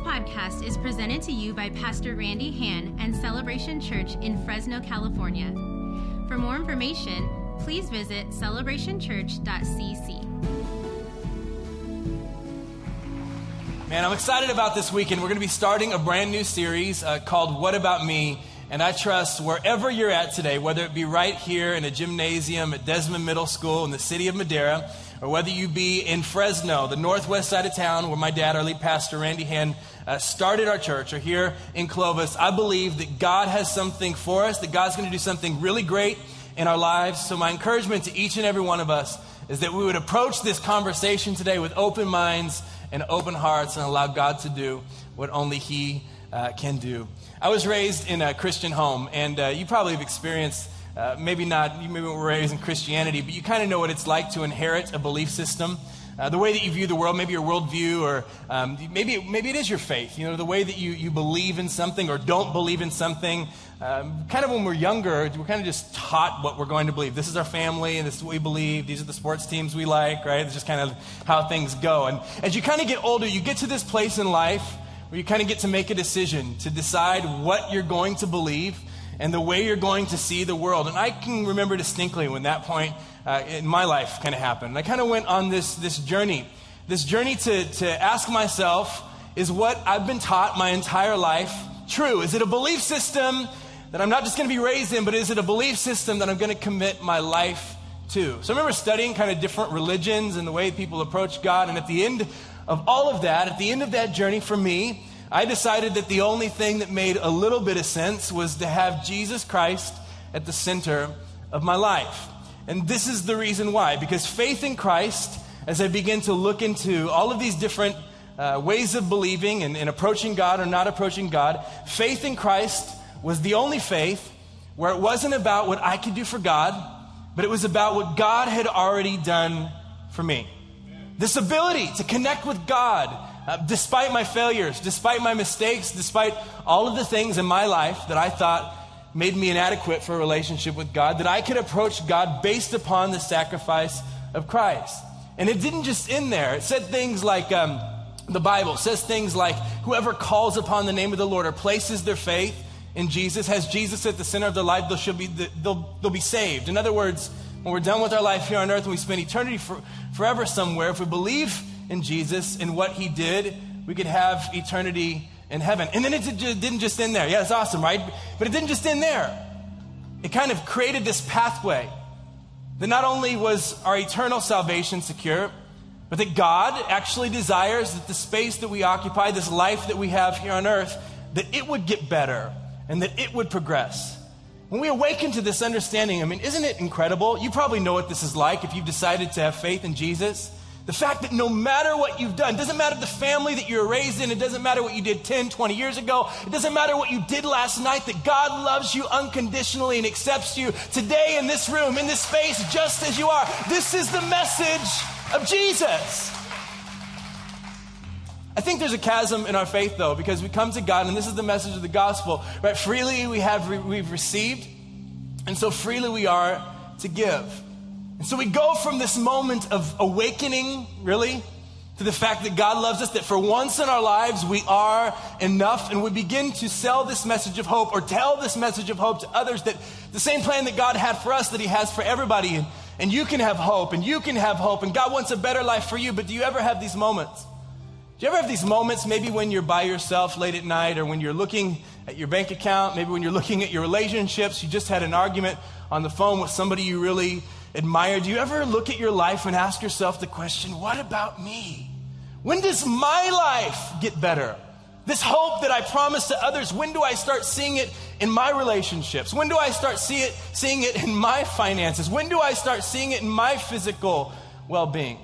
podcast is presented to you by Pastor Randy Hand and Celebration Church in Fresno, California. For more information, please visit celebrationchurch.cc. Man, I'm excited about this weekend. We're going to be starting a brand new series uh, called What About Me? And I trust wherever you're at today, whether it be right here in a gymnasium at Desmond Middle School in the city of Madera, or whether you be in Fresno, the northwest side of town, where my dad, our lead pastor, Randy Hand, uh, started our church, or here in Clovis, I believe that God has something for us, that God's going to do something really great in our lives. So, my encouragement to each and every one of us is that we would approach this conversation today with open minds and open hearts and allow God to do what only He uh, can do. I was raised in a Christian home, and uh, you probably have experienced, uh, maybe not, you maybe were raised in Christianity, but you kind of know what it's like to inherit a belief system. Uh, the way that you view the world, maybe your worldview, or um, maybe, maybe it is your faith. You know, the way that you, you believe in something or don't believe in something. Um, kind of when we're younger, we're kind of just taught what we're going to believe. This is our family, and this is what we believe. These are the sports teams we like, right? It's just kind of how things go. And as you kind of get older, you get to this place in life where you kind of get to make a decision to decide what you're going to believe and the way you're going to see the world. And I can remember distinctly when that point uh, in my life kind of happened. I kind of went on this, this journey, this journey to, to ask myself, is what I've been taught my entire life true? Is it a belief system that I'm not just going to be raised in, but is it a belief system that I'm going to commit my life to? So I remember studying kind of different religions and the way people approach God. And at the end of all of that, at the end of that journey for me, I decided that the only thing that made a little bit of sense was to have Jesus Christ at the center of my life. And this is the reason why. Because faith in Christ, as I begin to look into all of these different uh, ways of believing and, and approaching God or not approaching God, faith in Christ was the only faith where it wasn't about what I could do for God, but it was about what God had already done for me. This ability to connect with God, uh, despite my failures, despite my mistakes, despite all of the things in my life that I thought made me inadequate for a relationship with God, that I could approach God based upon the sacrifice of Christ. And it didn't just end there. It said things like, um, the Bible says things like, whoever calls upon the name of the Lord or places their faith in Jesus, has Jesus at the center of their life, they'll, be, they'll, they'll be saved. In other words, when we're done with our life here on earth and we spend eternity for, forever somewhere, if we believe in Jesus and what he did, we could have eternity in heaven. And then it didn't just end there. Yeah, it's awesome, right? But it didn't just end there. It kind of created this pathway that not only was our eternal salvation secure, but that God actually desires that the space that we occupy, this life that we have here on earth, that it would get better and that it would progress. When we awaken to this understanding, I mean, isn't it incredible? You probably know what this is like if you've decided to have faith in Jesus. The fact that no matter what you've done, doesn't matter the family that you were raised in, it doesn't matter what you did 10, 20 years ago, it doesn't matter what you did last night, that God loves you unconditionally and accepts you today in this room, in this space, just as you are. This is the message of Jesus. I think there's a chasm in our faith, though, because we come to God, and this is the message of the gospel, right? Freely we have we've received, and so freely we are to give. And so we go from this moment of awakening, really, to the fact that God loves us, that for once in our lives we are enough, and we begin to sell this message of hope or tell this message of hope to others that the same plan that God had for us, that He has for everybody. And, and you can have hope, and you can have hope, and God wants a better life for you. But do you ever have these moments? Do you ever have these moments, maybe when you're by yourself late at night, or when you're looking at your bank account, maybe when you're looking at your relationships, you just had an argument on the phone with somebody you really admire, do you ever look at your life and ask yourself the question, what about me? When does my life get better? This hope that I promise to others, when do I start seeing it in my relationships? When do I start see it, seeing it in my finances? When do I start seeing it in my physical well being?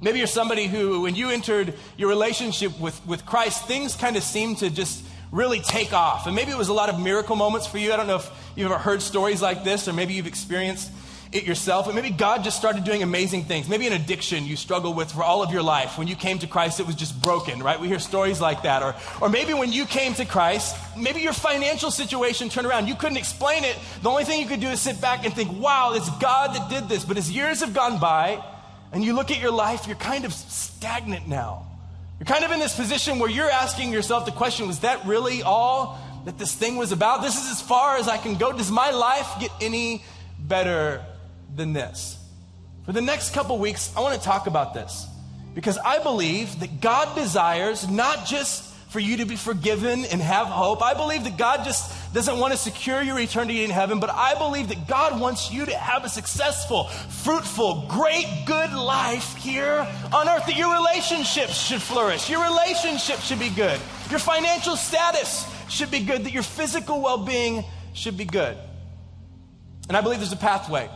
Maybe you're somebody who, when you entered your relationship with, with Christ, things kind of seemed to just really take off. And maybe it was a lot of miracle moments for you. I don't know if you've ever heard stories like this, or maybe you've experienced it yourself, and maybe God just started doing amazing things. Maybe an addiction you struggled with for all of your life. When you came to Christ, it was just broken, right? We hear stories like that. Or, or maybe when you came to Christ, maybe your financial situation turned around. You couldn't explain it. The only thing you could do is sit back and think, wow, it's God that did this. But as years have gone by, and you look at your life, you're kind of stagnant now. You're kind of in this position where you're asking yourself the question was that really all that this thing was about? This is as far as I can go. Does my life get any better than this? For the next couple weeks, I want to talk about this because I believe that God desires not just for you to be forgiven and have hope. I believe that God just doesn't want to secure your eternity in heaven, but I believe that God wants you to have a successful, fruitful, great, good life here on earth. That your relationships should flourish, your relationship should be good, your financial status should be good, that your physical well being should be good. And I believe there's a pathway.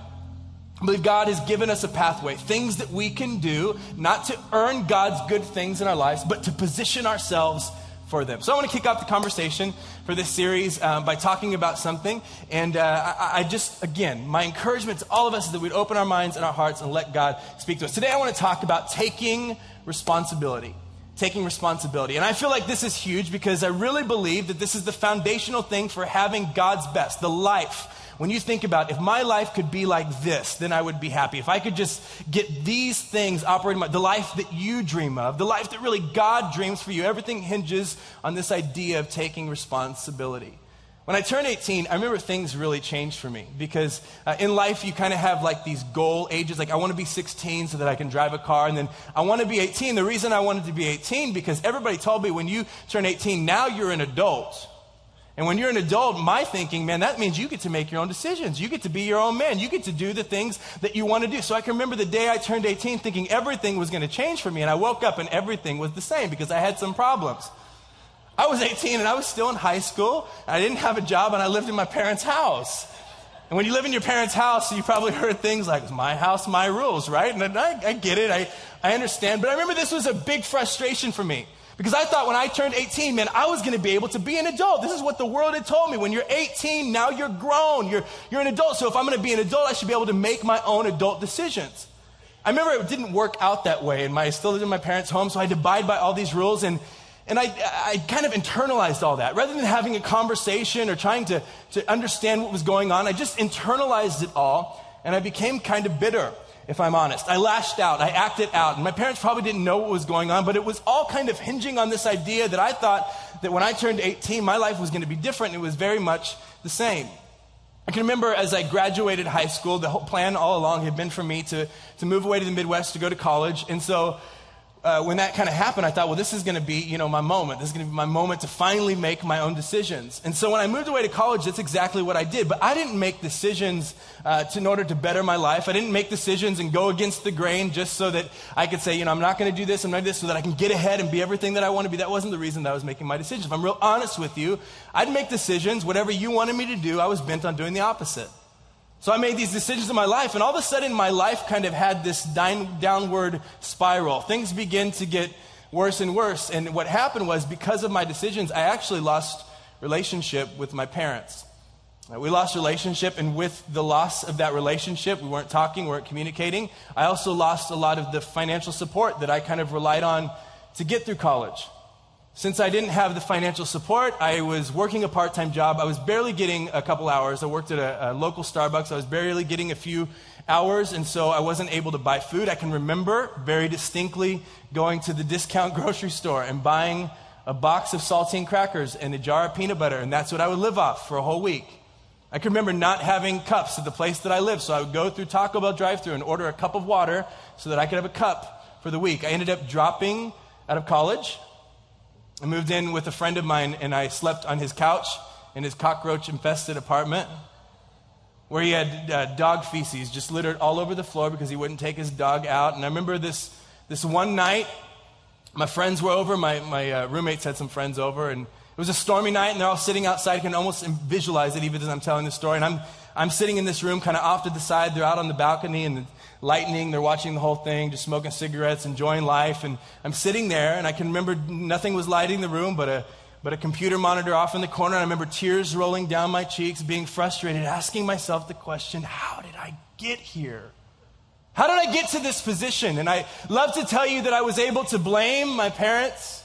I believe God has given us a pathway, things that we can do, not to earn God's good things in our lives, but to position ourselves for them. So I want to kick off the conversation for this series um, by talking about something. And uh, I, I, just, again, my encouragement to all of us is that we'd open our minds and our hearts and let God speak to us. Today I want to talk about taking responsibility. Taking responsibility. And I feel like this is huge because I really believe that this is the foundational thing for having God's best, the life when you think about if my life could be like this, then I would be happy. If I could just get these things operating, the life that you dream of, the life that really God dreams for you, everything hinges on this idea of taking responsibility. When I turned 18, I remember things really changed for me because uh, in life you kind of have like these goal ages. Like I want to be 16 so that I can drive a car, and then I want to be 18. The reason I wanted to be 18 because everybody told me when you turn 18, now you're an adult. And when you're an adult, my thinking, man, that means you get to make your own decisions. You get to be your own man. You get to do the things that you want to do. So I can remember the day I turned 18 thinking everything was going to change for me. And I woke up and everything was the same because I had some problems. I was 18 and I was still in high school. I didn't have a job and I lived in my parents' house. And when you live in your parents' house, you probably heard things like, my house, my rules, right? And I, I get it. I, I understand. But I remember this was a big frustration for me. Because I thought when I turned 18, man, I was going to be able to be an adult. This is what the world had told me. When you're 18, now you're grown. You're, you're an adult. So if I'm going to be an adult, I should be able to make my own adult decisions. I remember it didn't work out that way. And my, I still lived in my parents' home, so I had to abide by all these rules. And, and I, I kind of internalized all that. Rather than having a conversation or trying to, to understand what was going on, I just internalized it all. And I became kind of bitter if I'm honest. I lashed out, I acted out, and my parents probably didn't know what was going on, but it was all kind of hinging on this idea that I thought that when I turned 18, my life was going to be different. It was very much the same. I can remember as I graduated high school, the whole plan all along had been for me to, to move away to the Midwest to go to college. And so uh, when that kind of happened, I thought, well, this is going to be, you know, my moment. This is going to be my moment to finally make my own decisions. And so when I moved away to college, that's exactly what I did. But I didn't make decisions uh, to, in order to better my life. I didn't make decisions and go against the grain just so that I could say, you know, I'm not going to do this, I'm not going to do this, so that I can get ahead and be everything that I want to be. That wasn't the reason that I was making my decisions. If I'm real honest with you, I'd make decisions, whatever you wanted me to do, I was bent on doing the opposite. So I made these decisions in my life, and all of a sudden, my life kind of had this downward spiral. Things began to get worse and worse. And what happened was, because of my decisions, I actually lost relationship with my parents. We lost relationship, and with the loss of that relationship, we weren't talking, we weren't communicating. I also lost a lot of the financial support that I kind of relied on to get through college. Since I didn't have the financial support, I was working a part time job. I was barely getting a couple hours. I worked at a, a, local Starbucks. I was barely getting a few hours, and so I wasn't able to buy food. I can remember very distinctly going to the discount grocery store and buying a box of saltine crackers and a jar of peanut butter, and that's what I would live off for a whole week. I can remember not having cups at the place that I lived, so I would go through Taco Bell drive through and order a cup of water so that I could have a cup for the week. I ended up dropping out of college. I moved in with a friend of mine and I slept on his couch in his cockroach infested apartment where he had uh, dog feces just littered all over the floor because he wouldn't take his dog out. And I remember this, this one night, my friends were over, my, my uh, roommates had some friends over, and it was a stormy night, and they're all sitting outside. I can almost visualize it even as I'm telling the story. And I'm, I'm sitting in this room kind of off to the side. They're out on the balcony, and lightning. They're watching the whole thing, just smoking cigarettes, enjoying life. And I'm sitting there, and I can remember nothing was lighting the room but a, but a computer monitor off in the corner. And I remember tears rolling down my cheeks, being frustrated, asking myself the question how did I get here? How did I get to this position? And I love to tell you that I was able to blame my parents.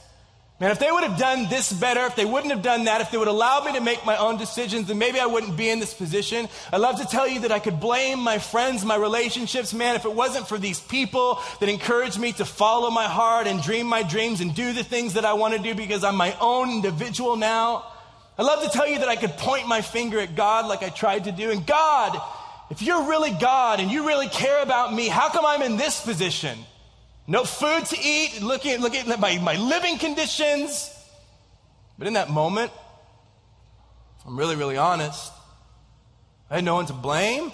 Man, if they would have done this better, if they wouldn't have done that, if they would allow me to make my own decisions, then maybe I wouldn't be in this position. I'd love to tell you that I could blame my friends, my relationships. Man, if it wasn't for these people that encouraged me to follow my heart and dream my dreams and do the things that I want to do because I'm my own individual now. I'd love to tell you that I could point my finger at God like I tried to do. And God, if you're really God and you really care about me, how come I'm in this position? No food to eat, looking at, looking at my, my living conditions. But in that moment, I'm really, really honest. I had no one to blame.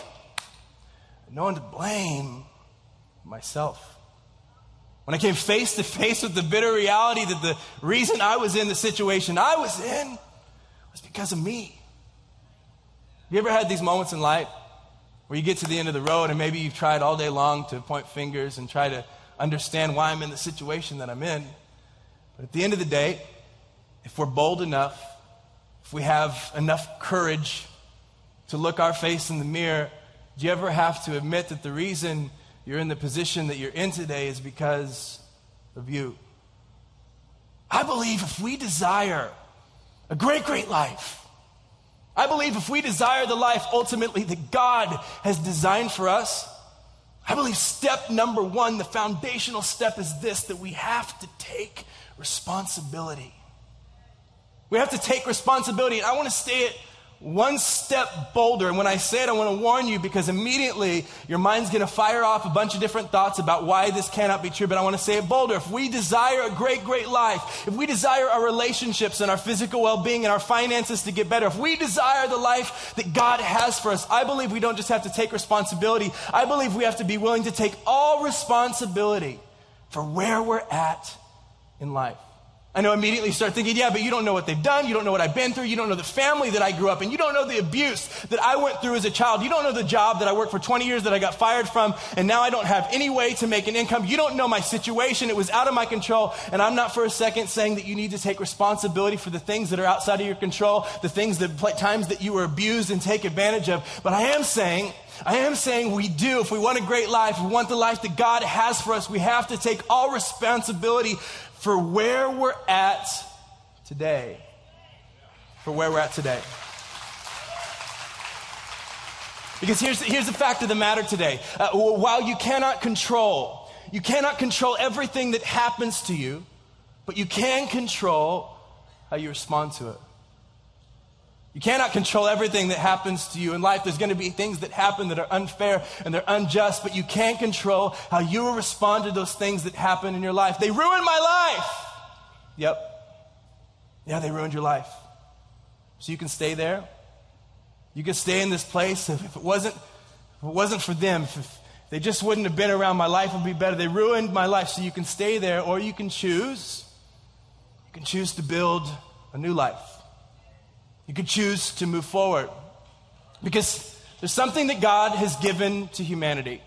no one to blame myself. When I came face to face with the bitter reality that the reason I was in the situation I was in was because of me. You ever had these moments in life where you get to the end of the road and maybe you've tried all day long to point fingers and try to understand why I'm in the situation that I'm in. But at the end of the day, if we're bold enough, if we have enough courage to look our face in the mirror, do you ever have to admit that the reason you're in the position that you're in today is because of you? I believe if we desire a great, great life, I believe if we desire the life ultimately that God has designed for us, I believe step number one, the foundational step is this that we have to take responsibility. We have to take responsibility. And I want to say it one step bolder. And when I say it, I want to warn you because immediately your mind's going to fire off a bunch of different thoughts about why this cannot be true. But I want to say it bolder. If we desire a great, great life, if we desire our relationships and our physical well being and our finances to get better, if we desire the life that God has for us, I believe we don't just have to take responsibility. I believe we have to be willing to take all responsibility for where we're at in life. I know immediately start thinking, yeah, but you don't know what they've done. You don't know what I've been through. You don't know the family that I grew up in. You don't know the abuse that I went through as a child. You don't know the job that I worked for 20 years that I got fired from, and now I don't have any way to make an income. You don't know my situation. It was out of my control. And I'm not for a second saying that you need to take responsibility for the things that are outside of your control, the things that, times that you were abused and take advantage of. But I am saying, I am saying we do. If we want a great life, we want the life that God has for us, we have to take all responsibility for where we're at today. For where we're at today. Because here's, here's the fact of the matter today. Uh, while you cannot control, you cannot control everything that happens to you, but you can control how you respond to it. You cannot control everything that happens to you in life. There's going to be things that happen that are unfair and they're unjust, but you can control how you will respond to those things that happen in your life. They ruined my life. Yep. Yeah, they ruined your life. So you can stay there. You can stay in this place. If it wasn't, if it wasn't for them, if they just wouldn't have been around, my life would be better. They ruined my life. So you can stay there, or you can choose. You can choose to build a new life. You could choose to move forward. Because there's something that God has given to humanity.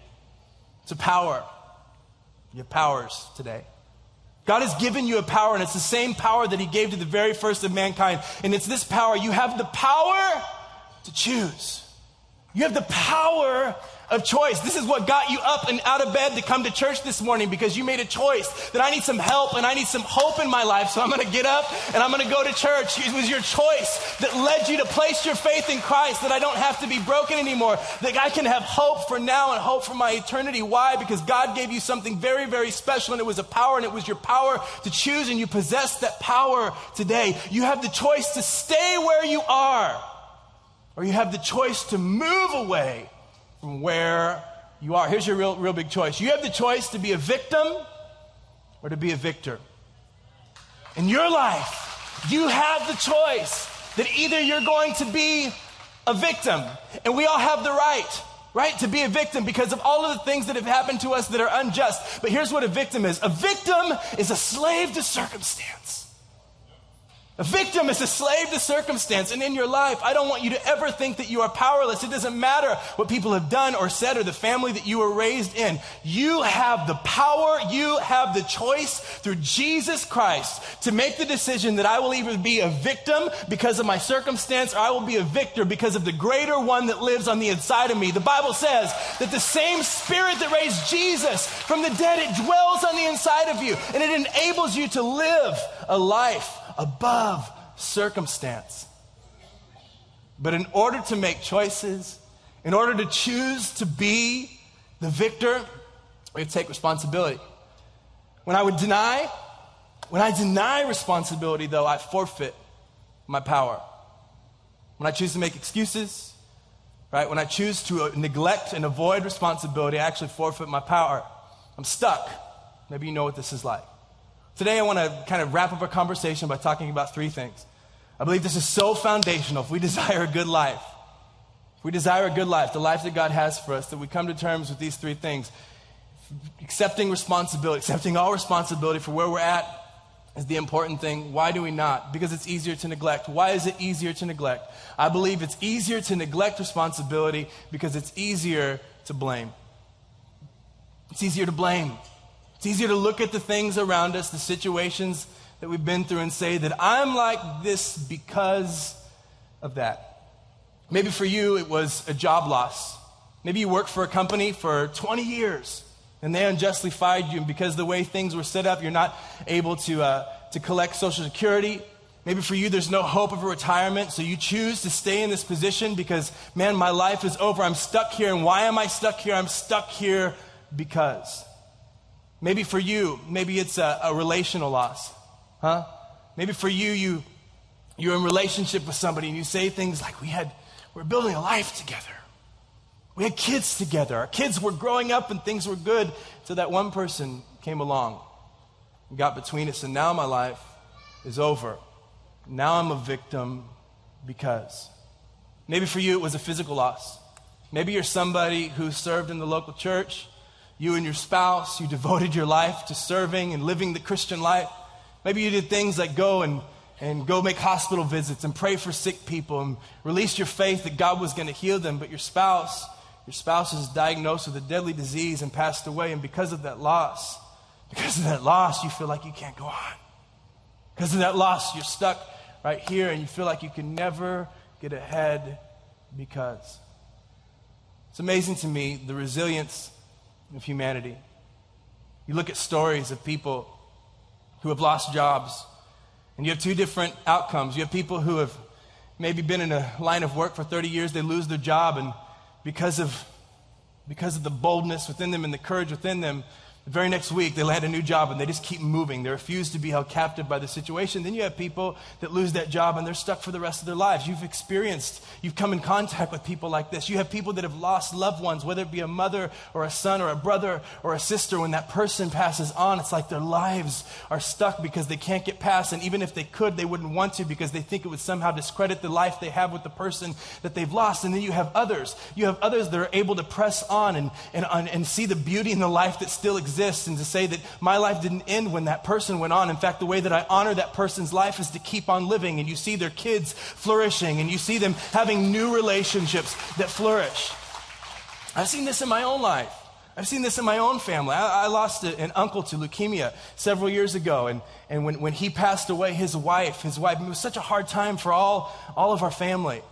It's a power. You have powers today. God has given you a power, and it's the same power that He gave to the very first of mankind. And it's this power. You have the power to choose. You have the power of choice. This is what got you up and out of bed to come to church this morning because you made a choice that I need some help and I need some hope in my life. So I'm going to get up and I'm going to go to church. It was your choice that led you to place your faith in Christ that I don't have to be broken anymore, that I can have hope for now and hope for my eternity. Why? Because God gave you something very, very special and it was a power and it was your power to choose and you possess that power today. You have the choice to stay where you are or you have the choice to move away from where you are. Here's your real, real big choice you have the choice to be a victim or to be a victor. In your life, you have the choice that either you're going to be a victim, and we all have the right, right, to be a victim because of all of the things that have happened to us that are unjust. But here's what a victim is a victim is a slave to circumstance. A victim is a slave to circumstance. And in your life, I don't want you to ever think that you are powerless. It doesn't matter what people have done or said or the family that you were raised in. You have the power, you have the choice through Jesus Christ to make the decision that I will either be a victim because of my circumstance or I will be a victor because of the greater one that lives on the inside of me. The Bible says that the same spirit that raised Jesus from the dead, it dwells on the inside of you and it enables you to live a life above circumstance. But in order to make choices, in order to choose to be the victor, we have to take responsibility. When I would deny, when I deny responsibility, though, I forfeit my power. When I choose to make excuses, right? When I choose to uh, neglect and avoid responsibility, I actually forfeit my power. I'm stuck. Maybe you know what this is like. Today, I want to kind of wrap up our conversation by talking about three things. I believe this is so foundational if we desire a good life. If we desire a good life, the life that God has for us, that we come to terms with these three things. Accepting responsibility, accepting all responsibility for where we're at is the important thing. Why do we not? Because it's easier to neglect. Why is it easier to neglect? I believe it's easier to neglect responsibility because it's easier to blame. It's easier to blame. It's easier to look at the things around us, the situations that we've been through, and say that I'm like this because of that. Maybe for you, it was a job loss. Maybe you worked for a company for 20 years and they unjustly fired you, and because the way things were set up, you're not able to, uh, to collect Social Security. Maybe for you, there's no hope of a retirement, so you choose to stay in this position because, man, my life is over. I'm stuck here. And why am I stuck here? I'm stuck here because. Maybe for you, maybe it's a, a relational loss. Huh? Maybe for you, you, you're in relationship with somebody and you say things like, we had, we're building a life together. We had kids together. Our kids were growing up and things were good until that one person came along and got between us. And now my life is over. Now I'm a victim because. Maybe for you it was a physical loss. Maybe you're somebody who served in the local church you and your spouse, you devoted your life to serving and living the Christian life. Maybe you did things like go and, and go make hospital visits and pray for sick people and release your faith that God was going to heal them. But your spouse, your spouse is diagnosed with a deadly disease and passed away. And because of that loss, because of that loss, you feel like you can't go on. Because of that loss, you're stuck right here and you feel like you can never get ahead because. It's amazing to me the resilience of humanity. You look at stories of people who have lost jobs, and you have two different outcomes. You have people who have maybe been in a line of work for 30 years, they lose their job, and because of, because of the boldness within them and the courage within them, the very next week, they land a new job and they just keep moving. They refuse to be held captive by the situation. Then you have people that lose that job and they're stuck for the rest of their lives. You've experienced, you've come in contact with people like this. You have people that have lost loved ones, whether it be a mother or a son or a brother or a sister. When that person passes on, it's like their lives are stuck because they can't get past. And even if they could, they wouldn't want to because they think it would somehow discredit the life they have with the person that they've lost. And then you have others. You have others that are able to press on and, and, and see the beauty in the life that still exists exist and to say that my life didn't end when that person went on. In fact, the way that I honor that person's life is to keep on living. And you see their kids flourishing and you see them having new relationships that flourish. I've seen this in my own life. I've seen this in my own family. I, I lost a, an uncle to leukemia several years ago, and, and when, when he passed away, his wife, his wife, it was such a hard time for all, all of our family.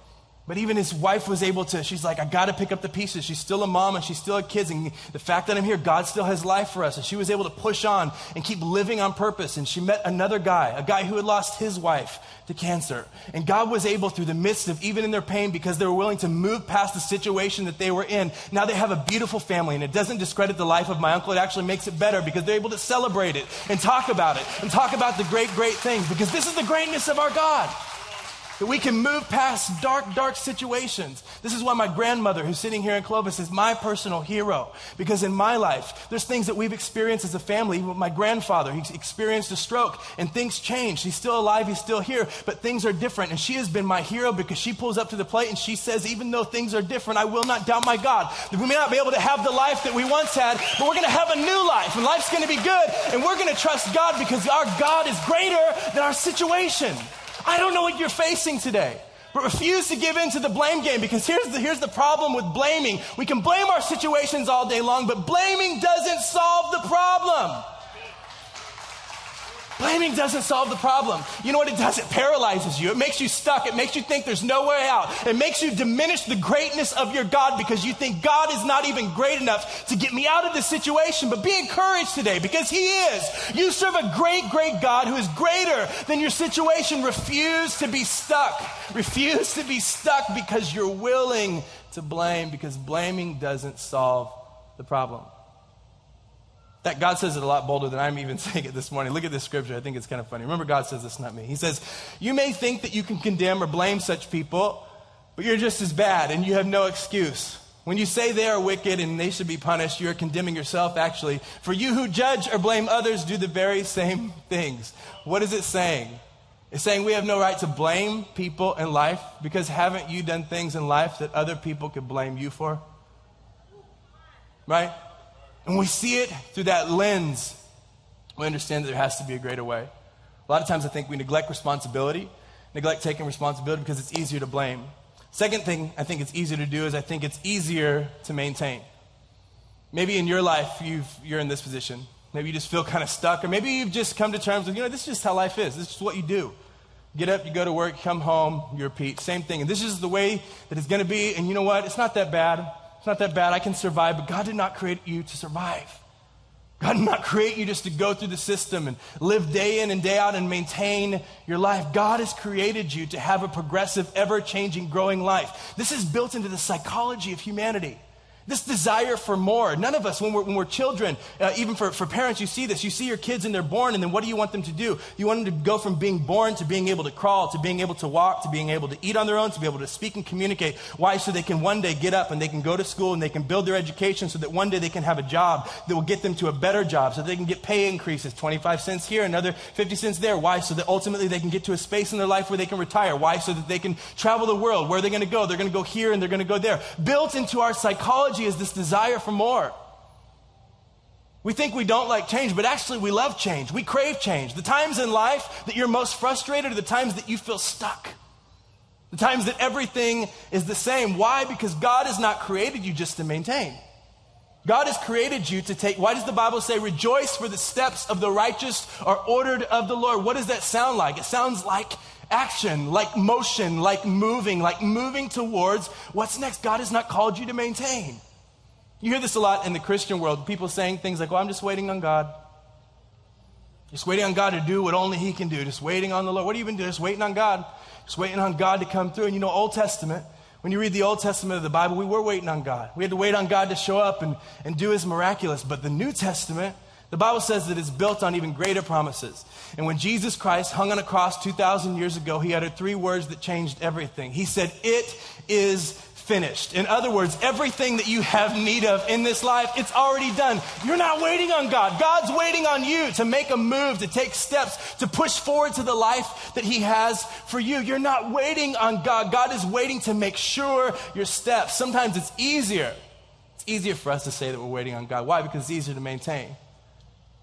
But even his wife was able to, she's like, I got to pick up the pieces. She's still a mom and she still had kids. And the fact that I'm here, God still has life for us. And she was able to push on and keep living on purpose. And she met another guy, a guy who had lost his wife to cancer. And God was able, through the midst of even in their pain, because they were willing to move past the situation that they were in, now they have a beautiful family. And it doesn't discredit the life of my uncle. It actually makes it better because they're able to celebrate it and talk about it and talk about the great, great things because this is the greatness of our God. That we can move past dark, dark situations. This is why my grandmother, who's sitting here in Clovis, is my personal hero. Because in my life, there's things that we've experienced as a family. My grandfather, he experienced a stroke and things changed. He's still alive, he's still here, but things are different. And she has been my hero because she pulls up to the plate and she says, even though things are different, I will not doubt my God. We may not be able to have the life that we once had, but we're going to have a new life and life's going to be good. And we're going to trust God because our God is greater than our situation. I don't know what you're facing today. But refuse to give in to the blame game because here's the, here's the problem with blaming. We can blame our situations all day long, but blaming doesn't solve the problem. Blaming doesn't solve the problem. You know what it does? It paralyzes you. It makes you stuck. It makes you think there's no way out. It makes you diminish the greatness of your God because you think God is not even great enough to get me out of this situation. But be encouraged today because He is. You serve a great, great God who is greater than your situation. Refuse to be stuck. Refuse to be stuck because you're willing to blame because blaming doesn't solve the problem. That God says it a lot bolder than I'm even saying it this morning. Look at this scripture. I think it's kind of funny. Remember, God says this, not me. He says, You may think that you can condemn or blame such people, but you're just as bad and you have no excuse. When you say they are wicked and they should be punished, you are condemning yourself, actually. For you who judge or blame others do the very same things. What is it saying? It's saying we have no right to blame people in life because haven't you done things in life that other people could blame you for? Right? And we see it through that lens, we understand that there has to be a greater way. A lot of times I think we neglect responsibility, neglect taking responsibility because it's easier to blame. Second thing I think it's easier to do is I think it's easier to maintain. Maybe in your life you are in this position. Maybe you just feel kind of stuck, or maybe you've just come to terms with, you know, this is just how life is. This is what you do. Get up, you go to work, come home, you repeat. Same thing. And this is the way that it's going to be. And you know what? It's not that bad. It's not that bad. I can survive, but God did not create you to survive. God did not create you just to go through the system and live day in and day out and maintain your life. God has created you to have a progressive, ever changing, growing life. This is built into the psychology of humanity. This desire for more. None of us, when we're, when we're children, uh, even for, for parents, you see this. You see your kids and they're born, and then what do you want them to do? You want them to go from being born to being able to crawl, to being able to walk, to being able to eat on their own, to be able to speak and communicate. Why? So they can one day get up and they can go to school and they can build their education so that one day they can have a job that will get them to a better job, so they can get pay increases 25 cents here, another 50 cents there. Why? So that ultimately they can get to a space in their life where they can retire. Why? So that they can travel the world. Where are they going to go? They're going to go here and they're going to go there. Built into our psychology is this desire desire for more. We think we don't like change, but actually we love change. We crave change. The times in life that you're most frustrated are the times that you feel stuck. The times that everything is the same. Why? Because God has not created you just to maintain. God has created you to take. Why does the Bible say, rejoice for the steps of the righteous are ordered of the Lord? What does that sound like? It sounds like action, like motion, like moving, like moving towards what's next. God has not called you to maintain. You hear this a lot in the Christian world. People saying things like, well, I'm just waiting on God. Just waiting on God to do what only He can do. Just waiting on the Lord. What do you even doing? Just waiting on God. Just waiting on God to come through. And you know, Old Testament, when you read the Old Testament of the Bible, we were waiting on God. We had to wait on God to show up and, and do His miraculous. But the New Testament, the Bible says that it's built on even greater promises. And when Jesus Christ hung on a cross 2,000 years ago, He uttered three words that changed everything. He said, It is finished. In other words, everything that you have need of in this life, it's already done. You're not waiting on God. God's waiting on you to make a move, to take steps, to push forward to the life that He has for you. You're not waiting on God. God is waiting to make sure your steps. Sometimes it's easier. It's easier for us to say that we're waiting on God. Why? Because it's easier to maintain.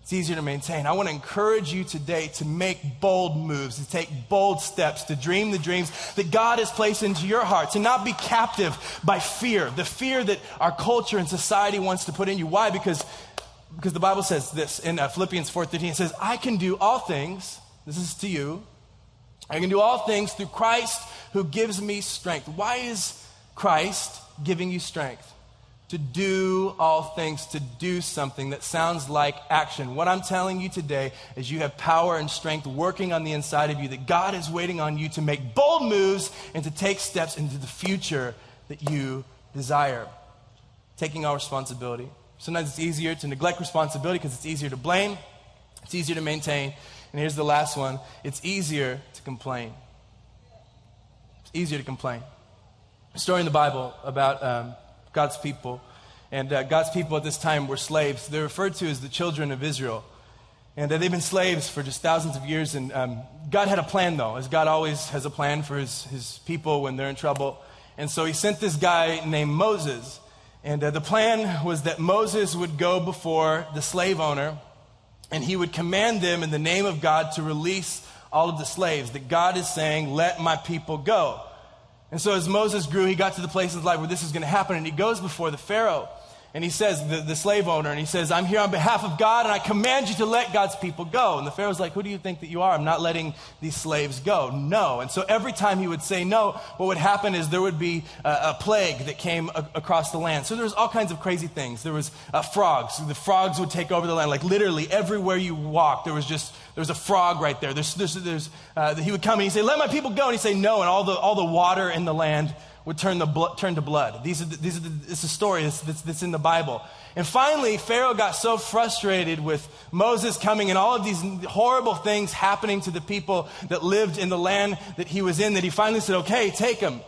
It's easier to maintain. I want to encourage you today to make bold moves, to take bold steps, to dream the dreams that God has placed into your heart, to not be captive by fear, the fear that our culture and society wants to put in you. Why? Because, because the Bible says this in uh, Philippians 4.13. It says, I can do all things, this is to you, I can do all things through Christ who gives me strength. Why is Christ giving you strength? To do all things, to do something that sounds like action. What I'm telling you today is you have power and strength working on the inside of you, that God is waiting on you to make bold moves and to take steps into the future that you desire. Taking our responsibility. Sometimes it's easier to neglect responsibility because it's easier to blame, it's easier to maintain. And here's the last one it's easier to complain. It's easier to complain. A story in the Bible about. Um, God's people. And uh, God's people at this time were slaves. They're referred to as the children of Israel. And uh, they've been slaves for just thousands of years. And um, God had a plan, though, as God always has a plan for his, his people when they're in trouble. And so he sent this guy named Moses. And uh, the plan was that Moses would go before the slave owner and he would command them in the name of God to release all of the slaves, that God is saying, Let my people go. And so as Moses grew, he got to the place in his life where this is going to happen, and he goes before the Pharaoh. And he says, the, the, slave owner, and he says, I'm here on behalf of God, and I command you to let God's people go. And the Pharaoh's like, Who do you think that you are? I'm not letting these slaves go. No. And so every time he would say no, what would happen is there would be a, a plague that came a, across the land. So there was all kinds of crazy things. There was uh, frogs. The frogs would take over the land. Like literally everywhere you walked, there was just, was a frog right there. There's, there's, there's, uh, he would come and he'd say, Let my people go. And he'd say no, and all the, all the water in the land would turn, the turn to blood. These are the, these are the, it's a story that's, that's, that's in the Bible. And finally, Pharaoh got so frustrated with Moses coming and all of these horrible things happening to the people that lived in the land that he was in that he finally said, okay, take them.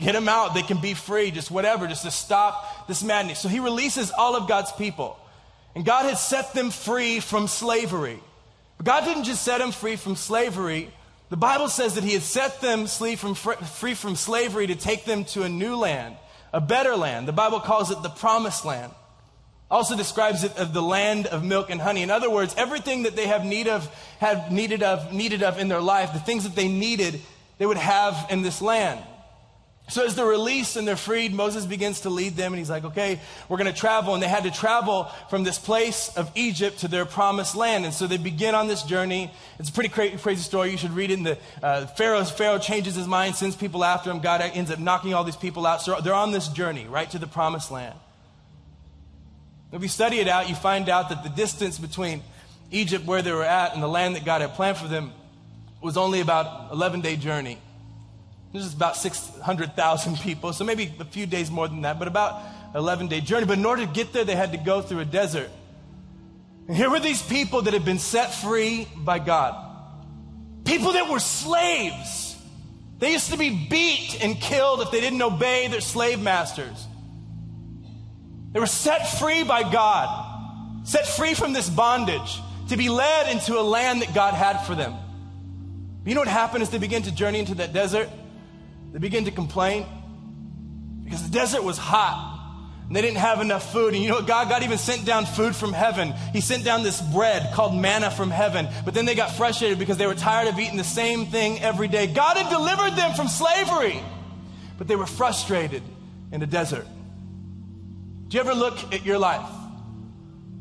Get them out. They can be free, just whatever, just to stop this madness. So he releases all of God's people. And God had set them free from slavery. But God didn't just set them free from slavery, the Bible says that he had set them free from slavery to take them to a new land, a better land. The Bible calls it the promised land. Also describes it as the land of milk and honey. In other words, everything that they have need of, have needed of, needed of in their life, the things that they needed, they would have in this land. So as they're released and they're freed, Moses begins to lead them and he's like, okay, we're going to travel. And they had to travel from this place of Egypt to their promised land. And so they begin on this journey. It's a pretty crazy, crazy story. You should read it in the, uh, Pharaoh, Pharaoh changes his mind, sends people after him. God ends up knocking all these people out. So they're on this journey, right to the promised land. If you study it out, you find out that the distance between Egypt, where they were at, and the land that God had planned for them was only about 11 day journey. This is about 600,000 people, so maybe a few days more than that, but about 11 day journey. But in order to get there, they had to go through a desert. And here were these people that had been set free by God. People that were slaves. They used to be beat and killed if they didn't obey their slave masters. They were set free by God, set free from this bondage to be led into a land that God had for them. You know what happened as they began to journey into that desert? They began to complain because the desert was hot and they didn't have enough food. And you know what? God, God even sent down food from heaven. He sent down this bread called manna from heaven. But then they got frustrated because they were tired of eating the same thing every day. God had delivered them from slavery, but they were frustrated in the desert. Do you ever look at your life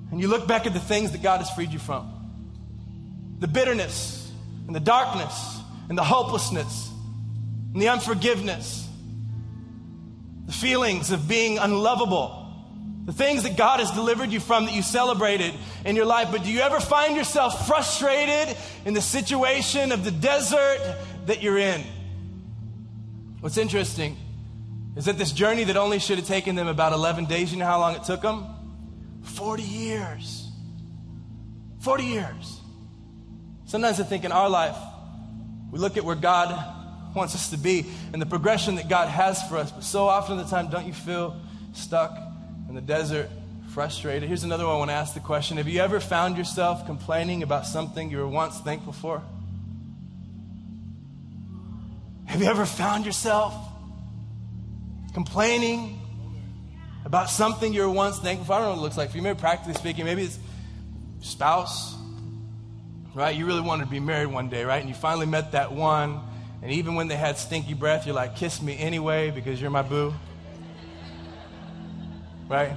and you look back at the things that God has freed you from? The bitterness and the darkness and the hopelessness and the unforgiveness, the feelings of being unlovable, the things that God has delivered you from that you celebrated in your life. But do you ever find yourself frustrated in the situation of the desert that you're in? What's interesting is that this journey that only should have taken them about 11 days, you know how long it took them? 40 years. 40 years. Sometimes I think in our life, we look at where God wants us to be and the progression that God has for us. But so often the time, don't you feel stuck in the desert, frustrated? Here's another one I want to ask the question Have you ever found yourself complaining about something you were once thankful for? Have you ever found yourself complaining about something you were once thankful for? I don't know what it looks like for you. Maybe practically speaking, maybe it's spouse, right? You really wanted to be married one day, right? And you finally met that one and even when they had stinky breath, you're like, kiss me anyway because you're my boo. Right?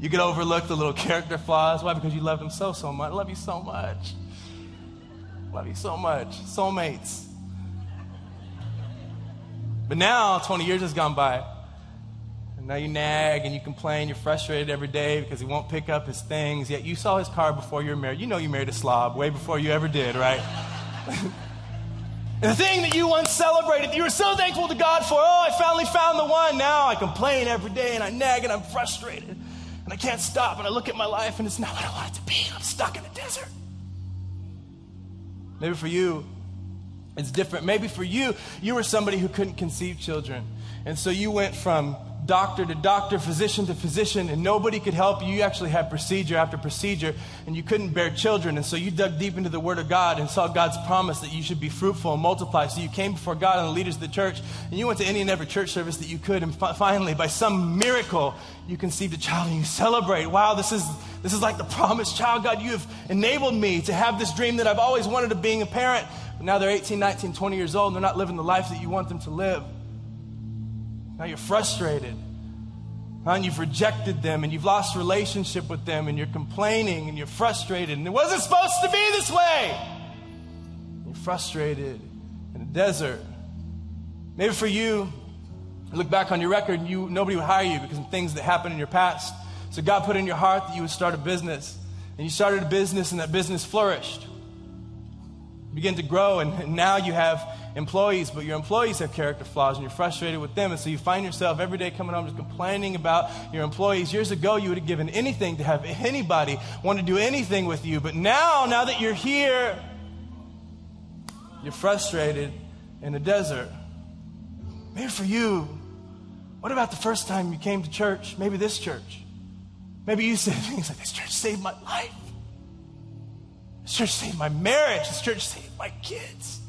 You could overlook the little character flaws. Why? Because you love them so, so much. Love you so much. Love you so much. Soulmates. But now, 20 years has gone by. And now you nag and you complain. You're frustrated every day because he won't pick up his things. Yet you saw his car before you were married. You know you married a slob way before you ever did, right? The thing that you once celebrated, you were so thankful to God for, oh, I finally found the one. Now I complain every day and I nag and I'm frustrated and I can't stop and I look at my life and it's not what I want it to be. I'm stuck in the desert. Maybe for you, it's different. Maybe for you, you were somebody who couldn't conceive children. And so you went from doctor to doctor, physician to physician, and nobody could help you. You actually had procedure after procedure, and you couldn't bear children. And so you dug deep into the Word of God and saw God's promise that you should be fruitful and multiply. So you came before God and the leaders of the church, and you went to any and every church service that you could. And fi- finally, by some miracle, you conceived a child and you celebrate. Wow, this is, this is like the promised child. God, you have enabled me to have this dream that I've always wanted of being a parent. But now they're 18, 19, 20 years old, and they're not living the life that you want them to live. Now you're frustrated. And you've rejected them and you've lost relationship with them and you're complaining and you're frustrated and it wasn't supposed to be this way. You're frustrated in a desert. Maybe for you, look back on your record and you nobody would hire you because of things that happened in your past. So God put in your heart that you would start a business. And you started a business and that business flourished. You begin to grow and, and now you have employees, but your employees have character flaws and you're frustrated with them. And so you find yourself every day coming home just complaining about your employees. Years ago, you would have given anything to have anybody want to do anything with you. But now, now that you're here, you're frustrated in the desert. Maybe for you, what about the first time you came to church? Maybe this church. Maybe you said things like, This church saved my life. This church saved my marriage. This church saved my kids.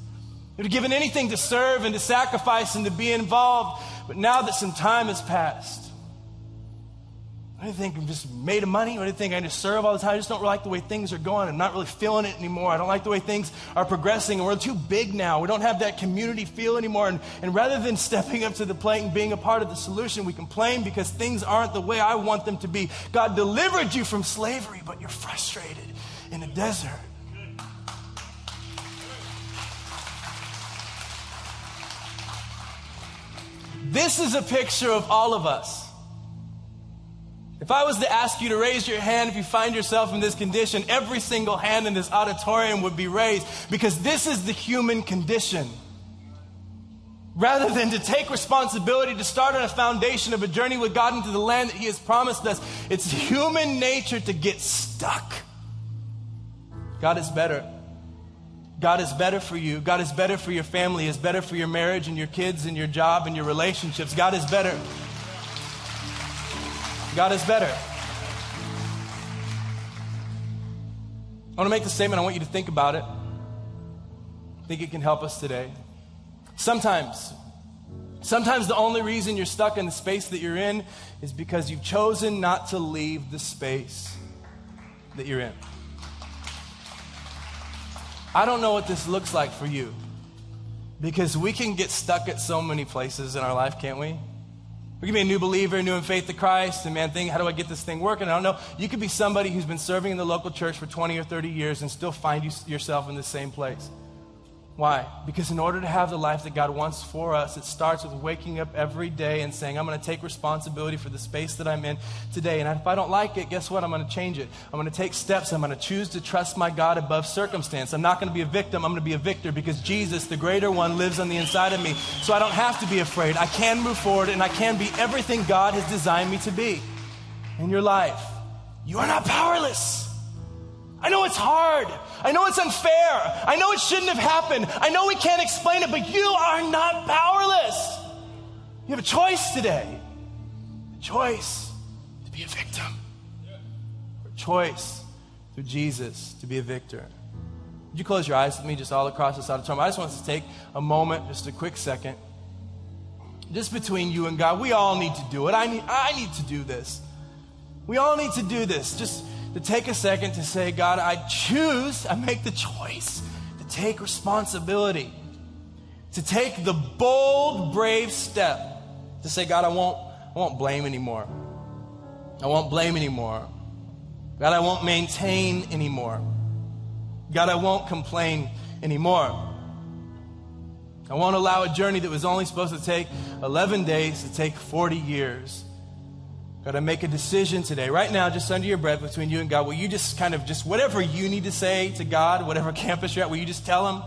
You'd have given anything to serve and to sacrifice and to be involved. But now that some time has passed, I not think I'm just made of money. I not think I just serve all the time. I just don't like the way things are going. I'm not really feeling it anymore. I don't like the way things are progressing. We're too big now. We don't have that community feel anymore. And, and rather than stepping up to the plate and being a part of the solution, we complain because things aren't the way I want them to be. God delivered you from slavery, but you're frustrated in a desert. This is a picture of all of us. If I was to ask you to raise your hand if you find yourself in this condition, every single hand in this auditorium would be raised because this is the human condition. Rather than to take responsibility to start on a foundation of a journey with God into the land that He has promised us, it's human nature to get stuck. God is better. God is better for you. God is better for your family, is better for your marriage and your kids and your job and your relationships. God is better. God is better. I want to make the statement. I want you to think about it. I think it can help us today. Sometimes, sometimes the only reason you're stuck in the space that you're in is because you've chosen not to leave the space that you're in. I don't know what this looks like for you because we can get stuck at so many places in our life, can't we? We can be a new believer, new in faith to Christ, and man, think, how do I get this thing working? I don't know. You could be somebody who's been serving in the local church for 20 or 30 years and still find you, yourself in the same place. Why? Because in order to have the life that God wants for us, it starts with waking up every day and saying, I'm going to take responsibility for the space that I'm in today. And if I don't like it, guess what? I'm going to change it. I'm going to take steps. I'm going to choose to trust my God above circumstance. I'm not going to be a victim. I'm going to be a victor because Jesus, the greater one, lives on the inside of me. So I don't have to be afraid. I can move forward and I can be everything God has designed me to be in your life. You are not powerless. I know it's hard. I know it's unfair. I know it shouldn't have happened. I know we can't explain it, but you are not powerless. You have a choice today a choice to be a victim, or a choice through Jesus to be a victor. Would you close your eyes with me just all across this auditorium? I just want us to take a moment, just a quick second, just between you and God. We all need to do it. I need, I need to do this. We all need to do this. Just to take a second to say, God, I choose, I make the choice to take responsibility, to take the bold, brave step to say, God, I won't, I won't blame anymore. I won't blame anymore. God, I won't maintain anymore. God, I won't complain anymore. I won't allow a journey that was only supposed to take 11 days to take 40 years. God, I make a decision today, right now, just under your breath between you and God. Will you just kind of just whatever you need to say to God, whatever campus you're at, will you just tell him?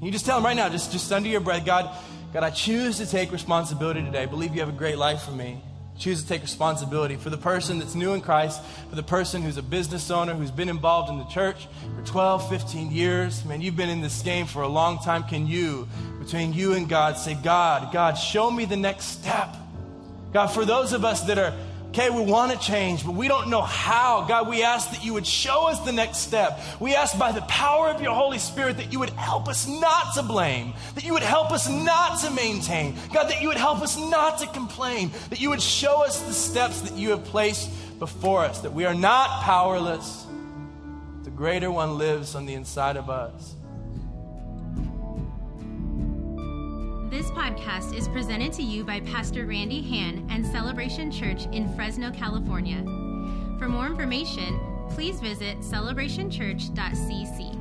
You just tell him right now, just, just under your breath, God, God, I choose to take responsibility today. I believe you have a great life for me. Choose to take responsibility for the person that's new in Christ, for the person who's a business owner, who's been involved in the church for 12, 15 years. Man, you've been in this game for a long time. Can you, between you and God, say, God, God, show me the next step? God, for those of us that are, okay, we want to change, but we don't know how, God, we ask that you would show us the next step. We ask by the power of your Holy Spirit that you would help us not to blame, that you would help us not to maintain, God, that you would help us not to complain, that you would show us the steps that you have placed before us, that we are not powerless. The greater one lives on the inside of us. This podcast is presented to you by Pastor Randy Hand and Celebration Church in Fresno, California. For more information, please visit celebrationchurch.cc.